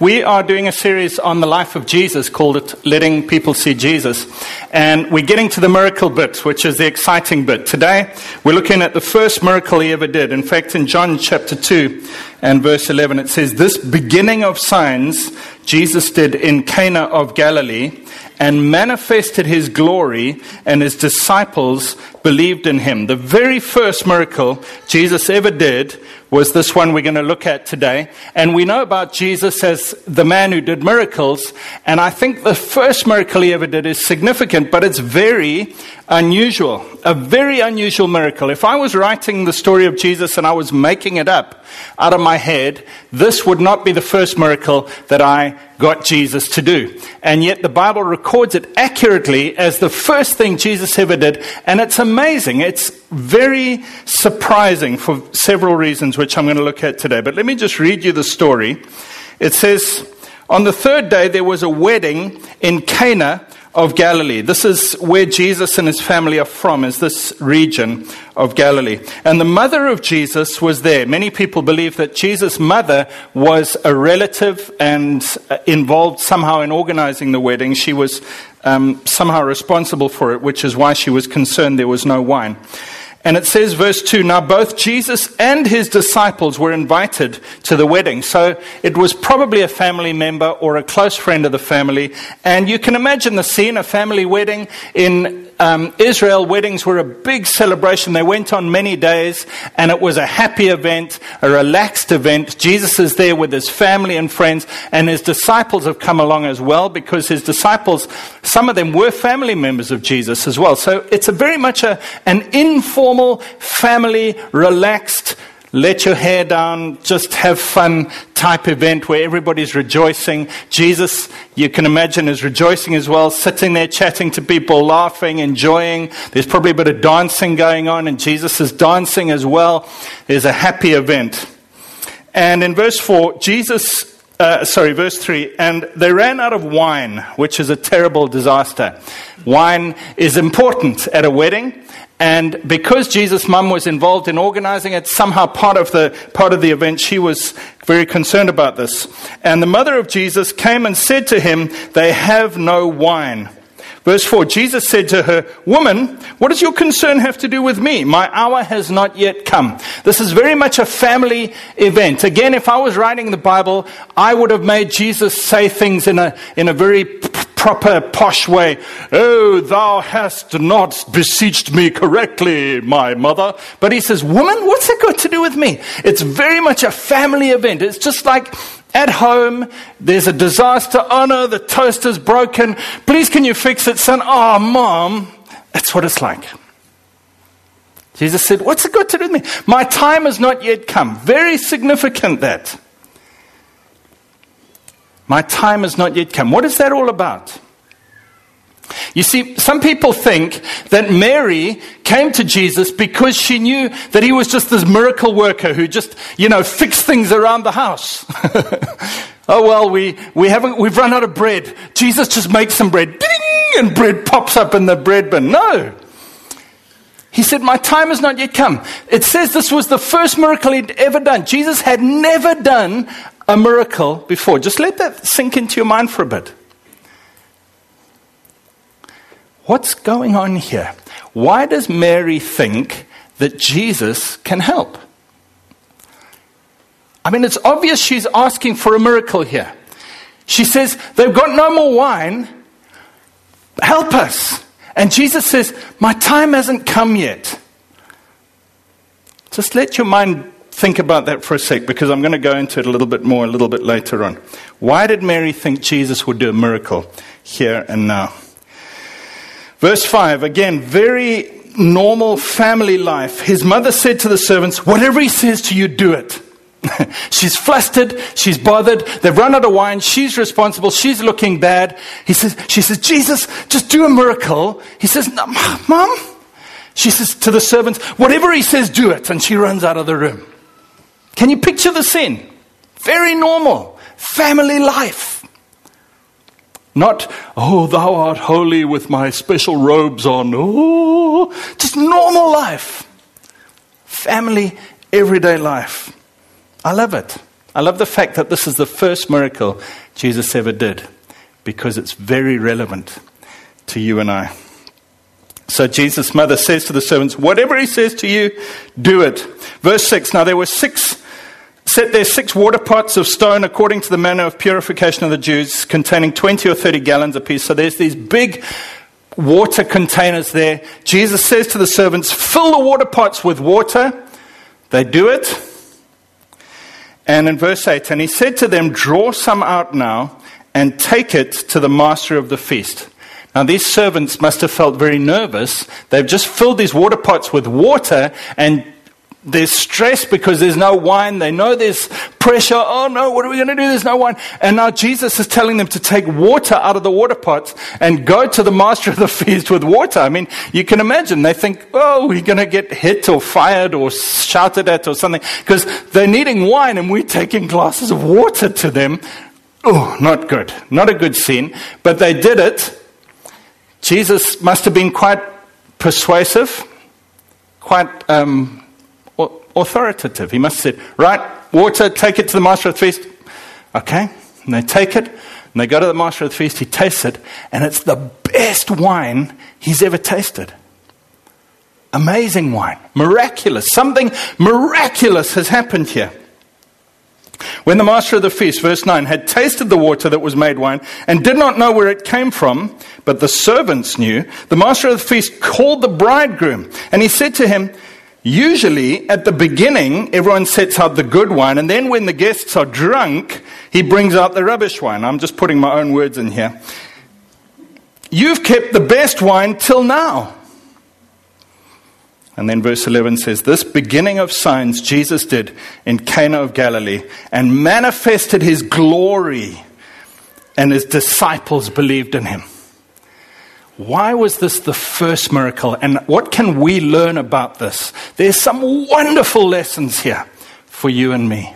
We are doing a series on the life of Jesus called it Letting People See Jesus. And we're getting to the miracle bit, which is the exciting bit. Today, we're looking at the first miracle he ever did. In fact, in John chapter 2 and verse 11, it says, This beginning of signs Jesus did in Cana of Galilee and manifested his glory, and his disciples believed in him. The very first miracle Jesus ever did was this one we're going to look at today. And we know about Jesus as the man who did miracles. And I think the first miracle he ever did is significant, but it's very unusual. A very unusual miracle. If I was writing the story of Jesus and I was making it up out of my head, this would not be the first miracle that I got Jesus to do. And yet the Bible records it accurately as the first thing Jesus ever did. And it's amazing. It's very surprising for several reasons, which I'm going to look at today. But let me just read you the story. It says, On the third day, there was a wedding in Cana of Galilee. This is where Jesus and his family are from, is this region of Galilee. And the mother of Jesus was there. Many people believe that Jesus' mother was a relative and uh, involved somehow in organizing the wedding. She was um, somehow responsible for it, which is why she was concerned there was no wine. And it says, verse 2 Now both Jesus and his disciples were invited to the wedding. So it was probably a family member or a close friend of the family. And you can imagine the scene a family wedding in um, Israel, weddings were a big celebration. They went on many days, and it was a happy event, a relaxed event. Jesus is there with his family and friends, and his disciples have come along as well because his disciples, some of them were family members of Jesus as well. So it's a very much a, an informal, family, relaxed let your hair down, just have fun type event where everybody's rejoicing. Jesus, you can imagine, is rejoicing as well, sitting there chatting to people, laughing, enjoying. There's probably a bit of dancing going on, and Jesus is dancing as well. There's a happy event. And in verse 4, Jesus uh, sorry, verse 3 and they ran out of wine, which is a terrible disaster. Wine is important at a wedding, and because Jesus' mum was involved in organizing it, somehow part of, the, part of the event, she was very concerned about this. And the mother of Jesus came and said to him, They have no wine. Verse 4 Jesus said to her, Woman, what does your concern have to do with me? My hour has not yet come. This is very much a family event. Again, if I was writing the Bible, I would have made Jesus say things in a, in a very proper, posh way. Oh, thou hast not beseeched me correctly, my mother. But he says, Woman, what's it got to do with me? It's very much a family event. It's just like at home, there's a disaster. Oh no, the toaster's broken. Please, can you fix it, son? Oh, mom. That's what it's like. Jesus said, What's it got to do with me? My time has not yet come. Very significant that. My time has not yet come. What is that all about? You see, some people think that Mary came to Jesus because she knew that he was just this miracle worker who just, you know, fixed things around the house. oh, well, we, we haven't, we've run out of bread. Jesus just makes some bread. Ding! And bread pops up in the bread bin. No. He said, My time has not yet come. It says this was the first miracle he'd ever done. Jesus had never done a miracle before. Just let that sink into your mind for a bit. What's going on here? Why does Mary think that Jesus can help? I mean, it's obvious she's asking for a miracle here. She says, They've got no more wine. Help us. And Jesus says, My time hasn't come yet. Just let your mind think about that for a sec because I'm going to go into it a little bit more a little bit later on. Why did Mary think Jesus would do a miracle here and now? Verse 5, again, very normal family life. His mother said to the servants, Whatever he says to you, do it. she's flustered, she's bothered, they've run out of wine, she's responsible, she's looking bad. He says, she says, Jesus, just do a miracle. He says, Mom? She says to the servants, whatever he says, do it. And she runs out of the room. Can you picture the scene? Very normal. Family life. Not, oh, thou art holy with my special robes on. Oh, just normal life. Family, everyday life. I love it. I love the fact that this is the first miracle Jesus ever did because it's very relevant to you and I. So Jesus' mother says to the servants, Whatever he says to you, do it. Verse 6 Now there were six, set there six water pots of stone according to the manner of purification of the Jews, containing 20 or 30 gallons apiece. So there's these big water containers there. Jesus says to the servants, Fill the water pots with water. They do it. And in verse 8, and he said to them, Draw some out now and take it to the master of the feast. Now, these servants must have felt very nervous. They've just filled these water pots with water and there's stress because there's no wine. They know there's pressure. Oh no, what are we going to do? There's no wine. And now Jesus is telling them to take water out of the water pots and go to the master of the feast with water. I mean, you can imagine. They think, oh, we're going to get hit or fired or shouted at or something because they're needing wine and we're taking glasses of water to them. Oh, not good. Not a good scene. But they did it. Jesus must have been quite persuasive, quite um, authoritative. He must have said, Right, water, take it to the master of the feast. Okay, and they take it, and they go to the master of the feast, he tastes it, and it's the best wine he's ever tasted. Amazing wine, miraculous. Something miraculous has happened here. When the master of the feast, verse 9, had tasted the water that was made wine and did not know where it came from, but the servants knew, the master of the feast called the bridegroom and he said to him, Usually, at the beginning, everyone sets out the good wine, and then when the guests are drunk, he brings out the rubbish wine. I'm just putting my own words in here. You've kept the best wine till now. And then verse 11 says, This beginning of signs Jesus did in Cana of Galilee and manifested his glory, and his disciples believed in him. Why was this the first miracle? And what can we learn about this? There's some wonderful lessons here for you and me.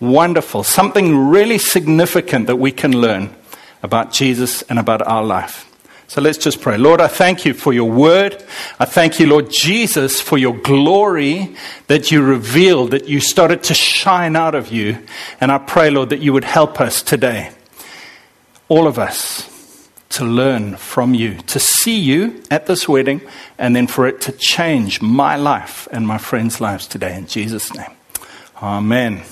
Wonderful. Something really significant that we can learn about Jesus and about our life. So let's just pray. Lord, I thank you for your word. I thank you, Lord Jesus, for your glory that you revealed, that you started to shine out of you. And I pray, Lord, that you would help us today, all of us, to learn from you, to see you at this wedding, and then for it to change my life and my friends' lives today. In Jesus' name. Amen.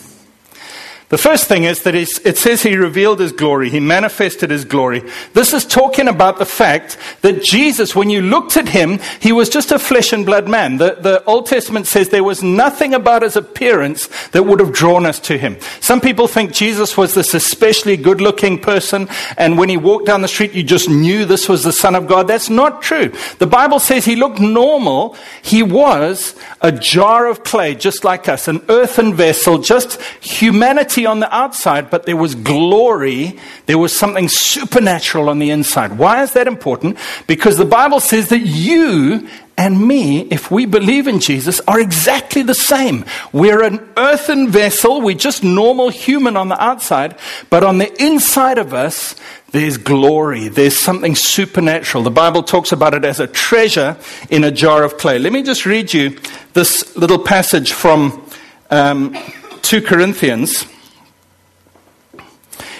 The first thing is that it says he revealed his glory, he manifested his glory. This is talking about the fact that Jesus, when you looked at him, he was just a flesh and blood man. The, the Old Testament says there was nothing about his appearance that would have drawn us to him. Some people think Jesus was this especially good looking person, and when he walked down the street, you just knew this was the Son of God. That's not true. The Bible says he looked normal. He was a jar of clay, just like us, an earthen vessel, just humanity on the outside, but there was glory. There was something supernatural on the inside. Why is that important? Because the Bible says that you and me, if we believe in Jesus, are exactly the same. We're an earthen vessel. We're just normal human on the outside, but on the inside of us, there's glory. There's something supernatural. The Bible talks about it as a treasure in a jar of clay. Let me just read you this little passage from um, 2 Corinthians.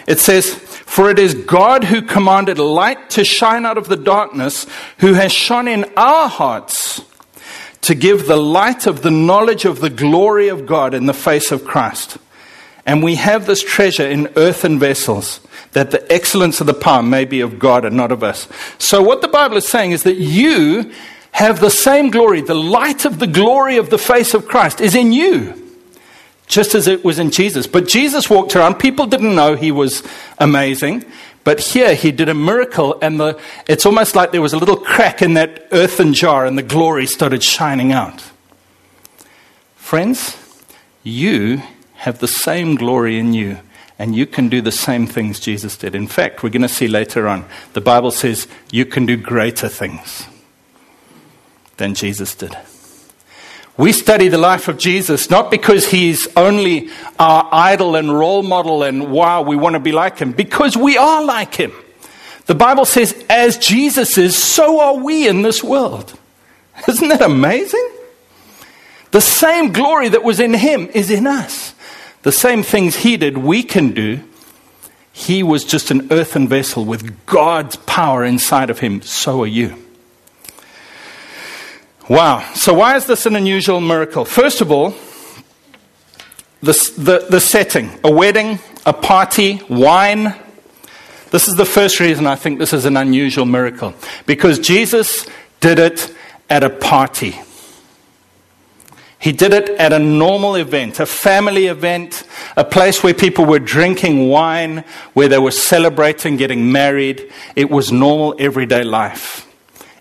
It says, For it is God who commanded light to shine out of the darkness, who has shone in our hearts to give the light of the knowledge of the glory of God in the face of Christ. And we have this treasure in earthen vessels, that the excellence of the power may be of God and not of us. So, what the Bible is saying is that you have the same glory. The light of the glory of the face of Christ is in you just as it was in Jesus. But Jesus walked around, people didn't know he was amazing. But here he did a miracle, and the, it's almost like there was a little crack in that earthen jar, and the glory started shining out. Friends, you have the same glory in you, and you can do the same things Jesus did. In fact, we're going to see later on, the Bible says you can do greater things than Jesus did. We study the life of Jesus not because he's only our idol and role model and wow, we want to be like him, because we are like him. The Bible says, as Jesus is, so are we in this world. Isn't that amazing? The same glory that was in him is in us. The same things he did, we can do. He was just an earthen vessel with God's power inside of him. So are you. Wow. So, why is this an unusual miracle? First of all, the, the, the setting a wedding, a party, wine. This is the first reason I think this is an unusual miracle. Because Jesus did it at a party. He did it at a normal event, a family event, a place where people were drinking wine, where they were celebrating getting married. It was normal everyday life.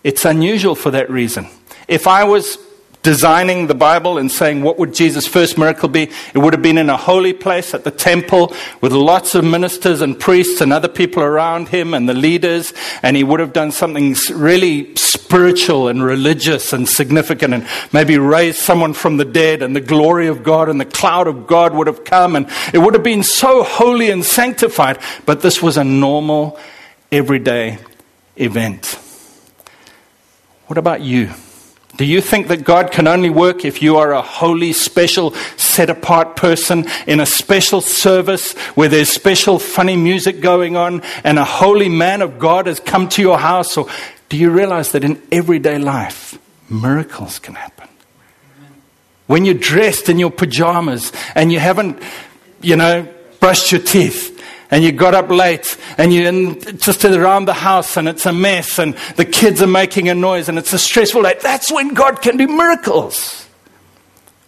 It's unusual for that reason. If I was designing the Bible and saying, what would Jesus' first miracle be? It would have been in a holy place at the temple with lots of ministers and priests and other people around him and the leaders. And he would have done something really spiritual and religious and significant and maybe raised someone from the dead and the glory of God and the cloud of God would have come. And it would have been so holy and sanctified. But this was a normal, everyday event. What about you? Do you think that God can only work if you are a holy, special, set apart person in a special service where there's special, funny music going on and a holy man of God has come to your house? Or do you realize that in everyday life, miracles can happen? When you're dressed in your pajamas and you haven't, you know, brushed your teeth and you got up late and you're in, just around the house and it's a mess and the kids are making a noise and it's a stressful day, that's when God can do miracles.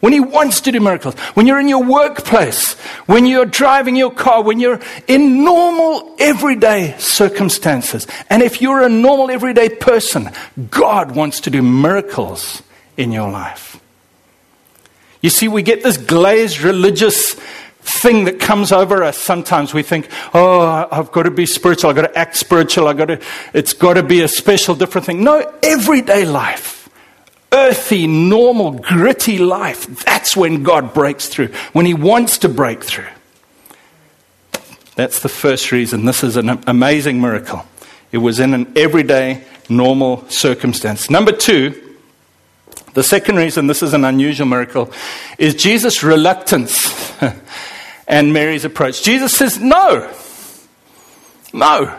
When He wants to do miracles. When you're in your workplace, when you're driving your car, when you're in normal, everyday circumstances. And if you're a normal, everyday person, God wants to do miracles in your life. You see, we get this glazed religious thing that comes over us sometimes we think oh i've got to be spiritual i've got to act spiritual i've got to it's got to be a special different thing. No everyday life earthy normal gritty life that's when god breaks through when he wants to break through. That's the first reason. This is an amazing miracle. It was in an everyday normal circumstance. Number two the second reason this is an unusual miracle is Jesus' reluctance and Mary's approach. Jesus says, No, no.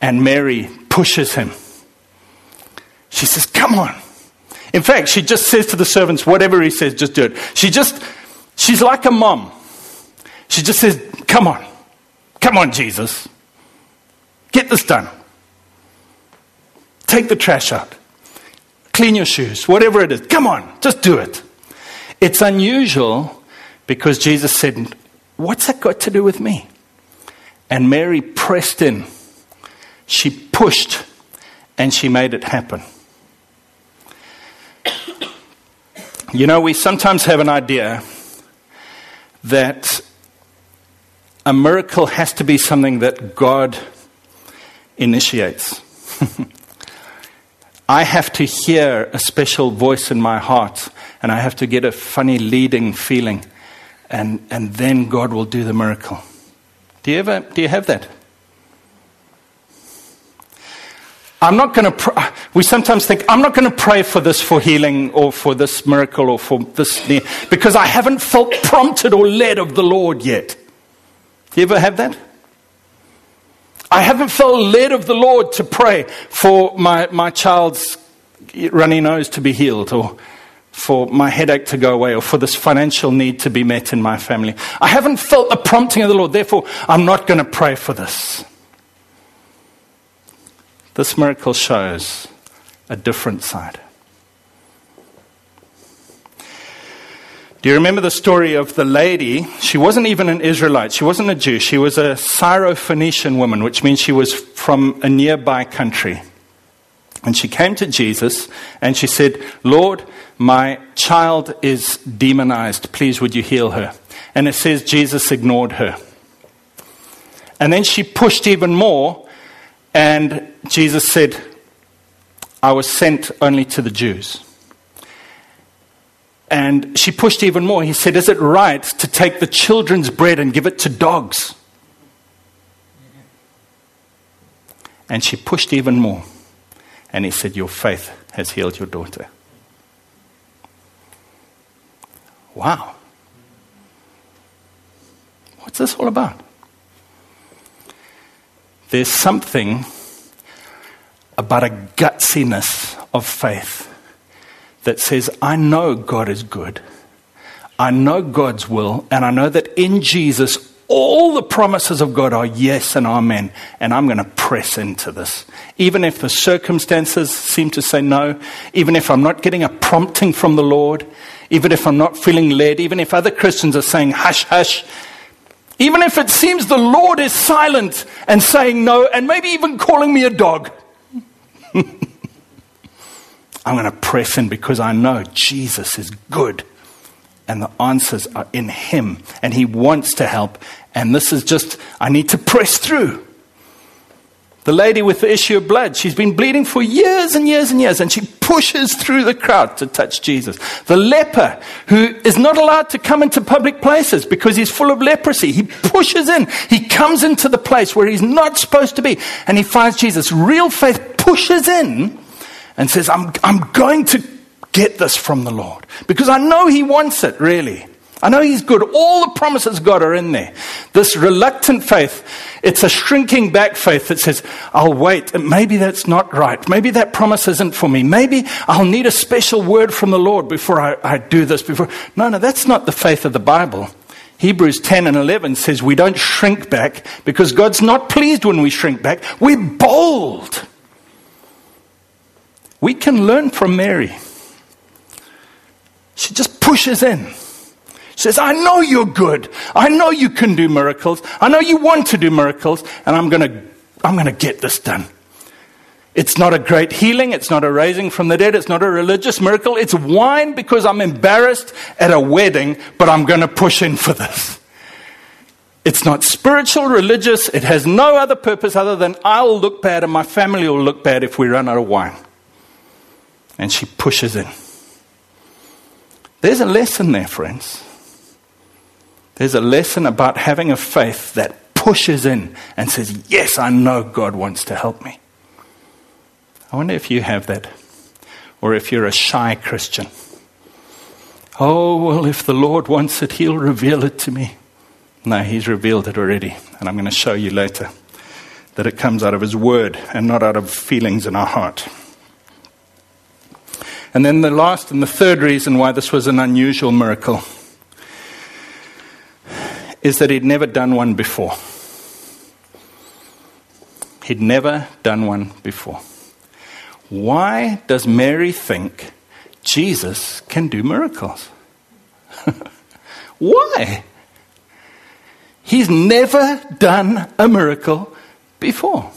And Mary pushes him. She says, Come on. In fact, she just says to the servants, Whatever he says, just do it. She just, she's like a mom. She just says, Come on. Come on, Jesus. Get this done. Take the trash out. Clean your shoes. Whatever it is. Come on. Just do it. It's unusual because Jesus said, What's that got to do with me? And Mary pressed in. She pushed and she made it happen. You know, we sometimes have an idea that a miracle has to be something that God initiates. I have to hear a special voice in my heart, and I have to get a funny leading feeling and, and then God will do the miracle. Do you, ever, do you have that? I'm not going to, pr- we sometimes think, I'm not going to pray for this for healing or for this miracle or for this, because I haven't felt prompted or led of the Lord yet. Do you ever have that? I haven't felt led of the Lord to pray for my, my child's runny nose to be healed or for my headache to go away or for this financial need to be met in my family. I haven't felt the prompting of the Lord, therefore, I'm not going to pray for this. This miracle shows a different side. Do you remember the story of the lady? She wasn't even an Israelite. She wasn't a Jew. She was a Syrophoenician woman, which means she was from a nearby country. And she came to Jesus and she said, Lord, my child is demonized. Please, would you heal her? And it says Jesus ignored her. And then she pushed even more, and Jesus said, I was sent only to the Jews. And she pushed even more. He said, Is it right to take the children's bread and give it to dogs? And she pushed even more. And he said, Your faith has healed your daughter. Wow. What's this all about? There's something about a gutsiness of faith that says, I know God is good. I know God's will, and I know that in Jesus, all the promises of God are yes and amen, and I'm going to press into this. Even if the circumstances seem to say no, even if I'm not getting a prompting from the Lord, even if I'm not feeling led, even if other Christians are saying hush, hush, even if it seems the Lord is silent and saying no, and maybe even calling me a dog. I'm going to press in because I know Jesus is good and the answers are in Him and He wants to help. And this is just, I need to press through. The lady with the issue of blood, she's been bleeding for years and years and years, and she pushes through the crowd to touch Jesus. The leper, who is not allowed to come into public places because he's full of leprosy, he pushes in. He comes into the place where he's not supposed to be, and he finds Jesus. Real faith pushes in and says, I'm, I'm going to get this from the Lord because I know He wants it, really. I know He's good. All the promises God are in there. This reluctant faith, it's a shrinking back faith that says, I'll wait. Maybe that's not right. Maybe that promise isn't for me. Maybe I'll need a special word from the Lord before I, I do this. Before. No, no, that's not the faith of the Bible. Hebrews 10 and 11 says we don't shrink back because God's not pleased when we shrink back. We're bold. We can learn from Mary. She just pushes in. She says, I know you're good. I know you can do miracles. I know you want to do miracles, and I'm going to I'm going to get this done. It's not a great healing. It's not a raising from the dead. It's not a religious miracle. It's wine because I'm embarrassed at a wedding, but I'm going to push in for this. It's not spiritual, religious. It has no other purpose other than I'll look bad and my family will look bad if we run out of wine and she pushes in. There's a lesson there, friends. There's a lesson about having a faith that pushes in and says, Yes, I know God wants to help me. I wonder if you have that, or if you're a shy Christian. Oh, well, if the Lord wants it, He'll reveal it to me. No, He's revealed it already, and I'm going to show you later that it comes out of His Word and not out of feelings in our heart. And then the last and the third reason why this was an unusual miracle is that he'd never done one before. He'd never done one before. Why does Mary think Jesus can do miracles? Why? He's never done a miracle before.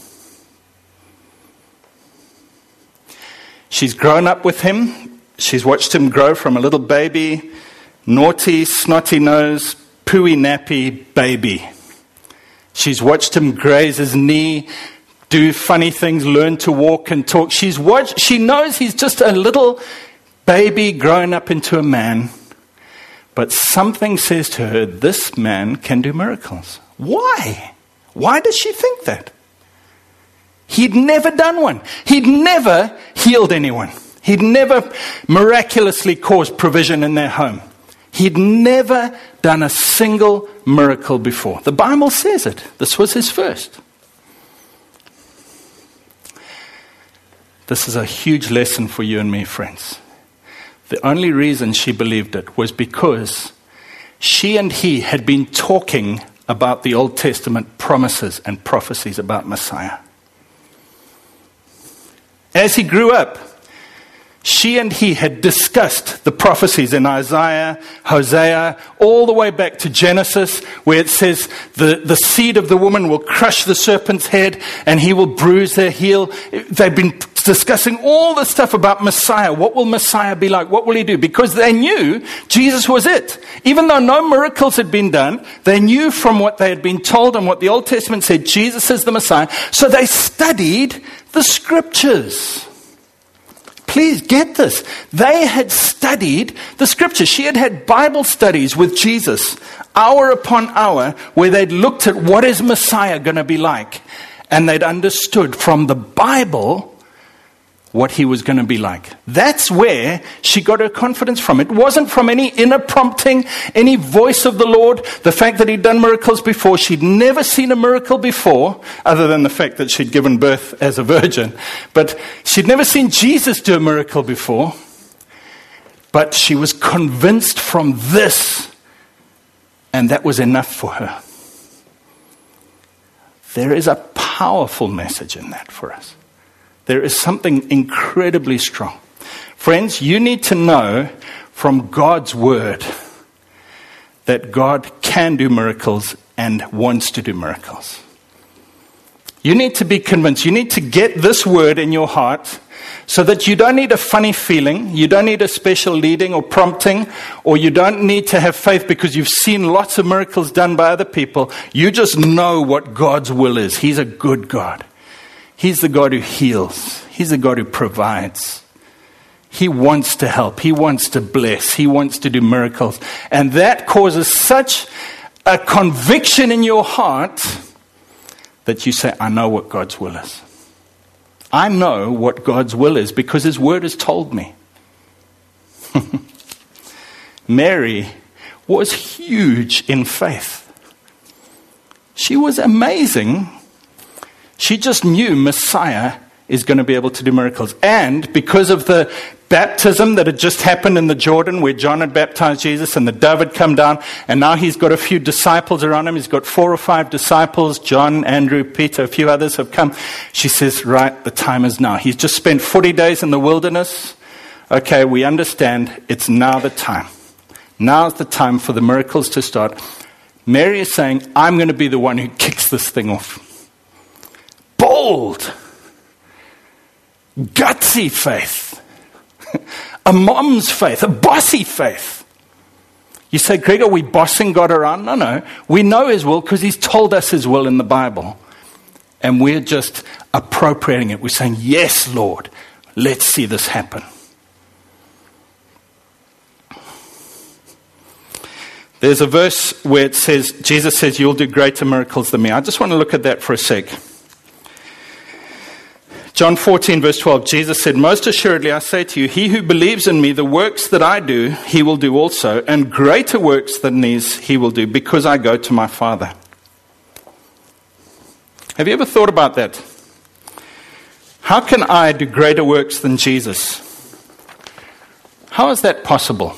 She's grown up with him. She's watched him grow from a little baby, naughty, snotty nose, pooey nappy baby. She's watched him graze his knee, do funny things, learn to walk and talk. She's watched, she knows he's just a little baby grown up into a man. But something says to her, this man can do miracles. Why? Why does she think that? He'd never done one. He'd never healed anyone. He'd never miraculously caused provision in their home. He'd never done a single miracle before. The Bible says it. This was his first. This is a huge lesson for you and me, friends. The only reason she believed it was because she and he had been talking about the Old Testament promises and prophecies about Messiah. As he grew up, she and he had discussed the prophecies in Isaiah, Hosea, all the way back to Genesis, where it says the, the seed of the woman will crush the serpent's head and he will bruise their heel. They've been discussing all the stuff about Messiah. What will Messiah be like? What will he do? Because they knew Jesus was it. Even though no miracles had been done, they knew from what they had been told and what the Old Testament said Jesus is the Messiah. So they studied the scriptures. Please get this. They had studied the scriptures. She had had Bible studies with Jesus, hour upon hour, where they'd looked at what is Messiah going to be like. And they'd understood from the Bible what he was going to be like. That's where she got her confidence from. It wasn't from any inner prompting, any voice of the Lord, the fact that he'd done miracles before. She'd never seen a miracle before, other than the fact that she'd given birth as a virgin. But she'd never seen Jesus do a miracle before. But she was convinced from this, and that was enough for her. There is a powerful message in that for us. There is something incredibly strong. Friends, you need to know from God's word that God can do miracles and wants to do miracles. You need to be convinced. You need to get this word in your heart so that you don't need a funny feeling, you don't need a special leading or prompting, or you don't need to have faith because you've seen lots of miracles done by other people. You just know what God's will is. He's a good God. He's the God who heals, He's the God who provides. He wants to help, He wants to bless, He wants to do miracles. And that causes such a conviction in your heart that you say, I know what God's will is. I know what God's will is because His Word has told me. Mary was huge in faith. She was amazing she just knew Messiah is going to be able to do miracles. And because of the baptism that had just happened in the Jordan where John had baptized Jesus and the dove had come down, and now he's got a few disciples around him. He's got four or five disciples John, Andrew, Peter, a few others have come. She says, Right, the time is now. He's just spent 40 days in the wilderness. Okay, we understand. It's now the time. Now's the time for the miracles to start. Mary is saying, I'm going to be the one who kicks this thing off bold, gutsy faith, a mom's faith, a bossy faith. You say, Gregg, are we bossing God around? No, no. We know His will because He's told us His will in the Bible. And we're just appropriating it. We're saying, Yes, Lord, let's see this happen. There's a verse where it says, Jesus says, You'll do greater miracles than me. I just want to look at that for a sec. John 14, verse 12, Jesus said, Most assuredly I say to you, he who believes in me, the works that I do, he will do also, and greater works than these he will do, because I go to my Father. Have you ever thought about that? How can I do greater works than Jesus? How is that possible?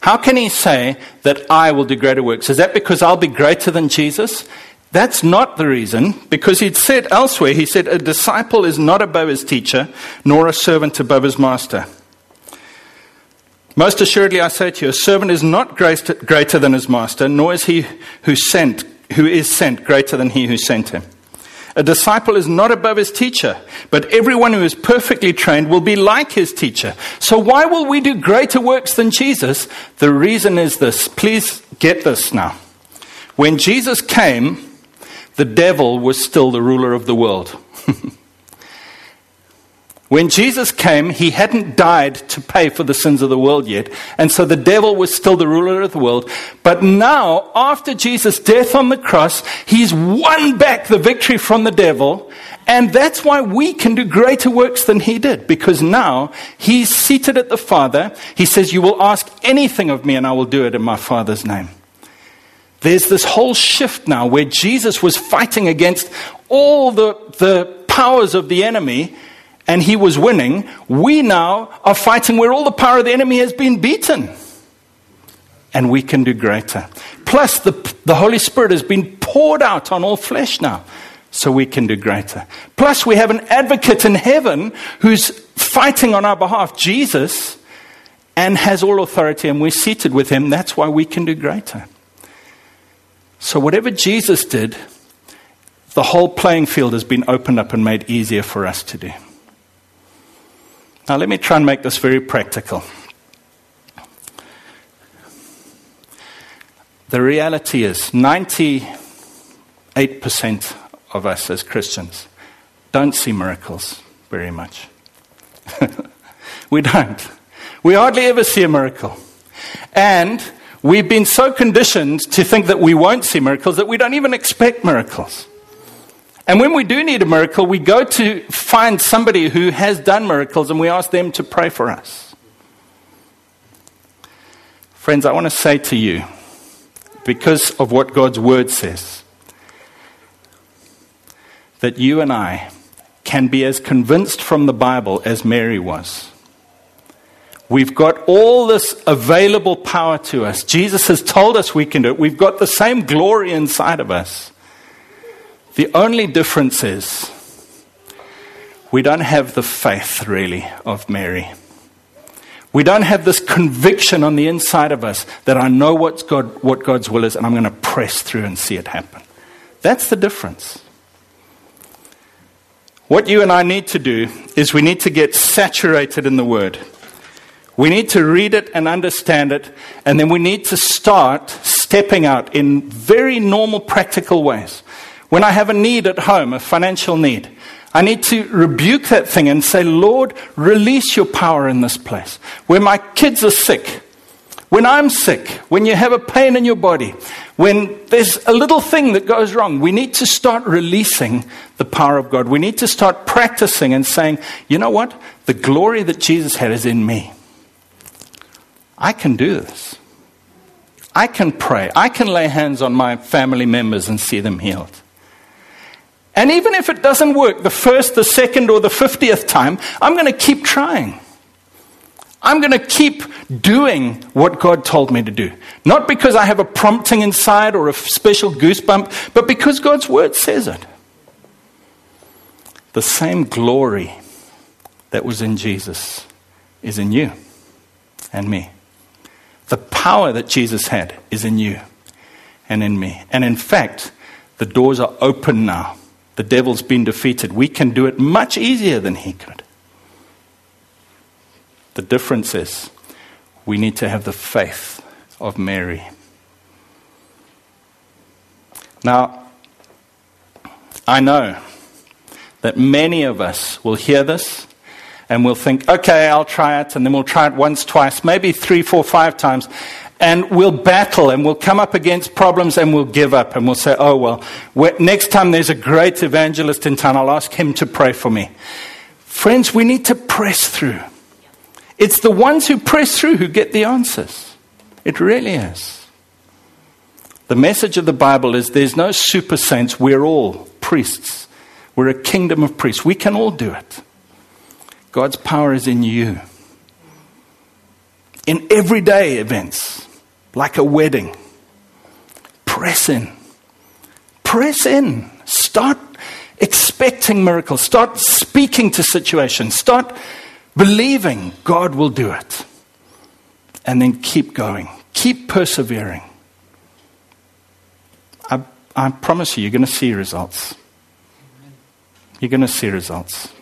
How can he say that I will do greater works? Is that because I'll be greater than Jesus? That's not the reason, because he'd said elsewhere, he said, A disciple is not above his teacher, nor a servant above his master. Most assuredly, I say to you, a servant is not greater than his master, nor is he who sent, who is sent greater than he who sent him. A disciple is not above his teacher, but everyone who is perfectly trained will be like his teacher. So why will we do greater works than Jesus? The reason is this. Please get this now. When Jesus came, the devil was still the ruler of the world. when Jesus came, he hadn't died to pay for the sins of the world yet. And so the devil was still the ruler of the world. But now, after Jesus' death on the cross, he's won back the victory from the devil. And that's why we can do greater works than he did, because now he's seated at the Father. He says, You will ask anything of me, and I will do it in my Father's name. There's this whole shift now where Jesus was fighting against all the, the powers of the enemy and he was winning. We now are fighting where all the power of the enemy has been beaten. And we can do greater. Plus, the, the Holy Spirit has been poured out on all flesh now so we can do greater. Plus, we have an advocate in heaven who's fighting on our behalf, Jesus, and has all authority, and we're seated with him. That's why we can do greater. So, whatever Jesus did, the whole playing field has been opened up and made easier for us to do. Now, let me try and make this very practical. The reality is 98% of us as Christians don't see miracles very much. we don't. We hardly ever see a miracle. And We've been so conditioned to think that we won't see miracles that we don't even expect miracles. And when we do need a miracle, we go to find somebody who has done miracles and we ask them to pray for us. Friends, I want to say to you, because of what God's word says, that you and I can be as convinced from the Bible as Mary was. We've got all this available power to us. Jesus has told us we can do it. We've got the same glory inside of us. The only difference is we don't have the faith, really, of Mary. We don't have this conviction on the inside of us that I know what's God, what God's will is and I'm going to press through and see it happen. That's the difference. What you and I need to do is we need to get saturated in the Word. We need to read it and understand it, and then we need to start stepping out in very normal, practical ways. When I have a need at home, a financial need, I need to rebuke that thing and say, Lord, release your power in this place. When my kids are sick, when I'm sick, when you have a pain in your body, when there's a little thing that goes wrong, we need to start releasing the power of God. We need to start practicing and saying, you know what? The glory that Jesus had is in me. I can do this. I can pray. I can lay hands on my family members and see them healed. And even if it doesn't work the first, the second, or the fiftieth time, I'm going to keep trying. I'm going to keep doing what God told me to do. Not because I have a prompting inside or a special goosebump, but because God's word says it. The same glory that was in Jesus is in you and me. The power that Jesus had is in you and in me. And in fact, the doors are open now the devil's been defeated. We can do it much easier than he could. The difference is we need to have the faith of Mary. Now, I know that many of us will hear this and we'll think, okay, I'll try it, and then we'll try it once, twice, maybe three, four, five times, and we'll battle and we'll come up against problems and we'll give up and we'll say, oh, well, next time there's a great evangelist in town, I'll ask him to pray for me. Friends, we need to press through. It's the ones who press through who get the answers. It really is. The message of the Bible is there's no super saints. We're all priests. We're a kingdom of priests. We can all do it. God's power is in you. In everyday events, like a wedding. Press in. Press in. Start expecting miracles. Start speaking to situations. Start believing God will do it. And then keep going. Keep persevering. I, I promise you, you're going to see results. You're going to see results.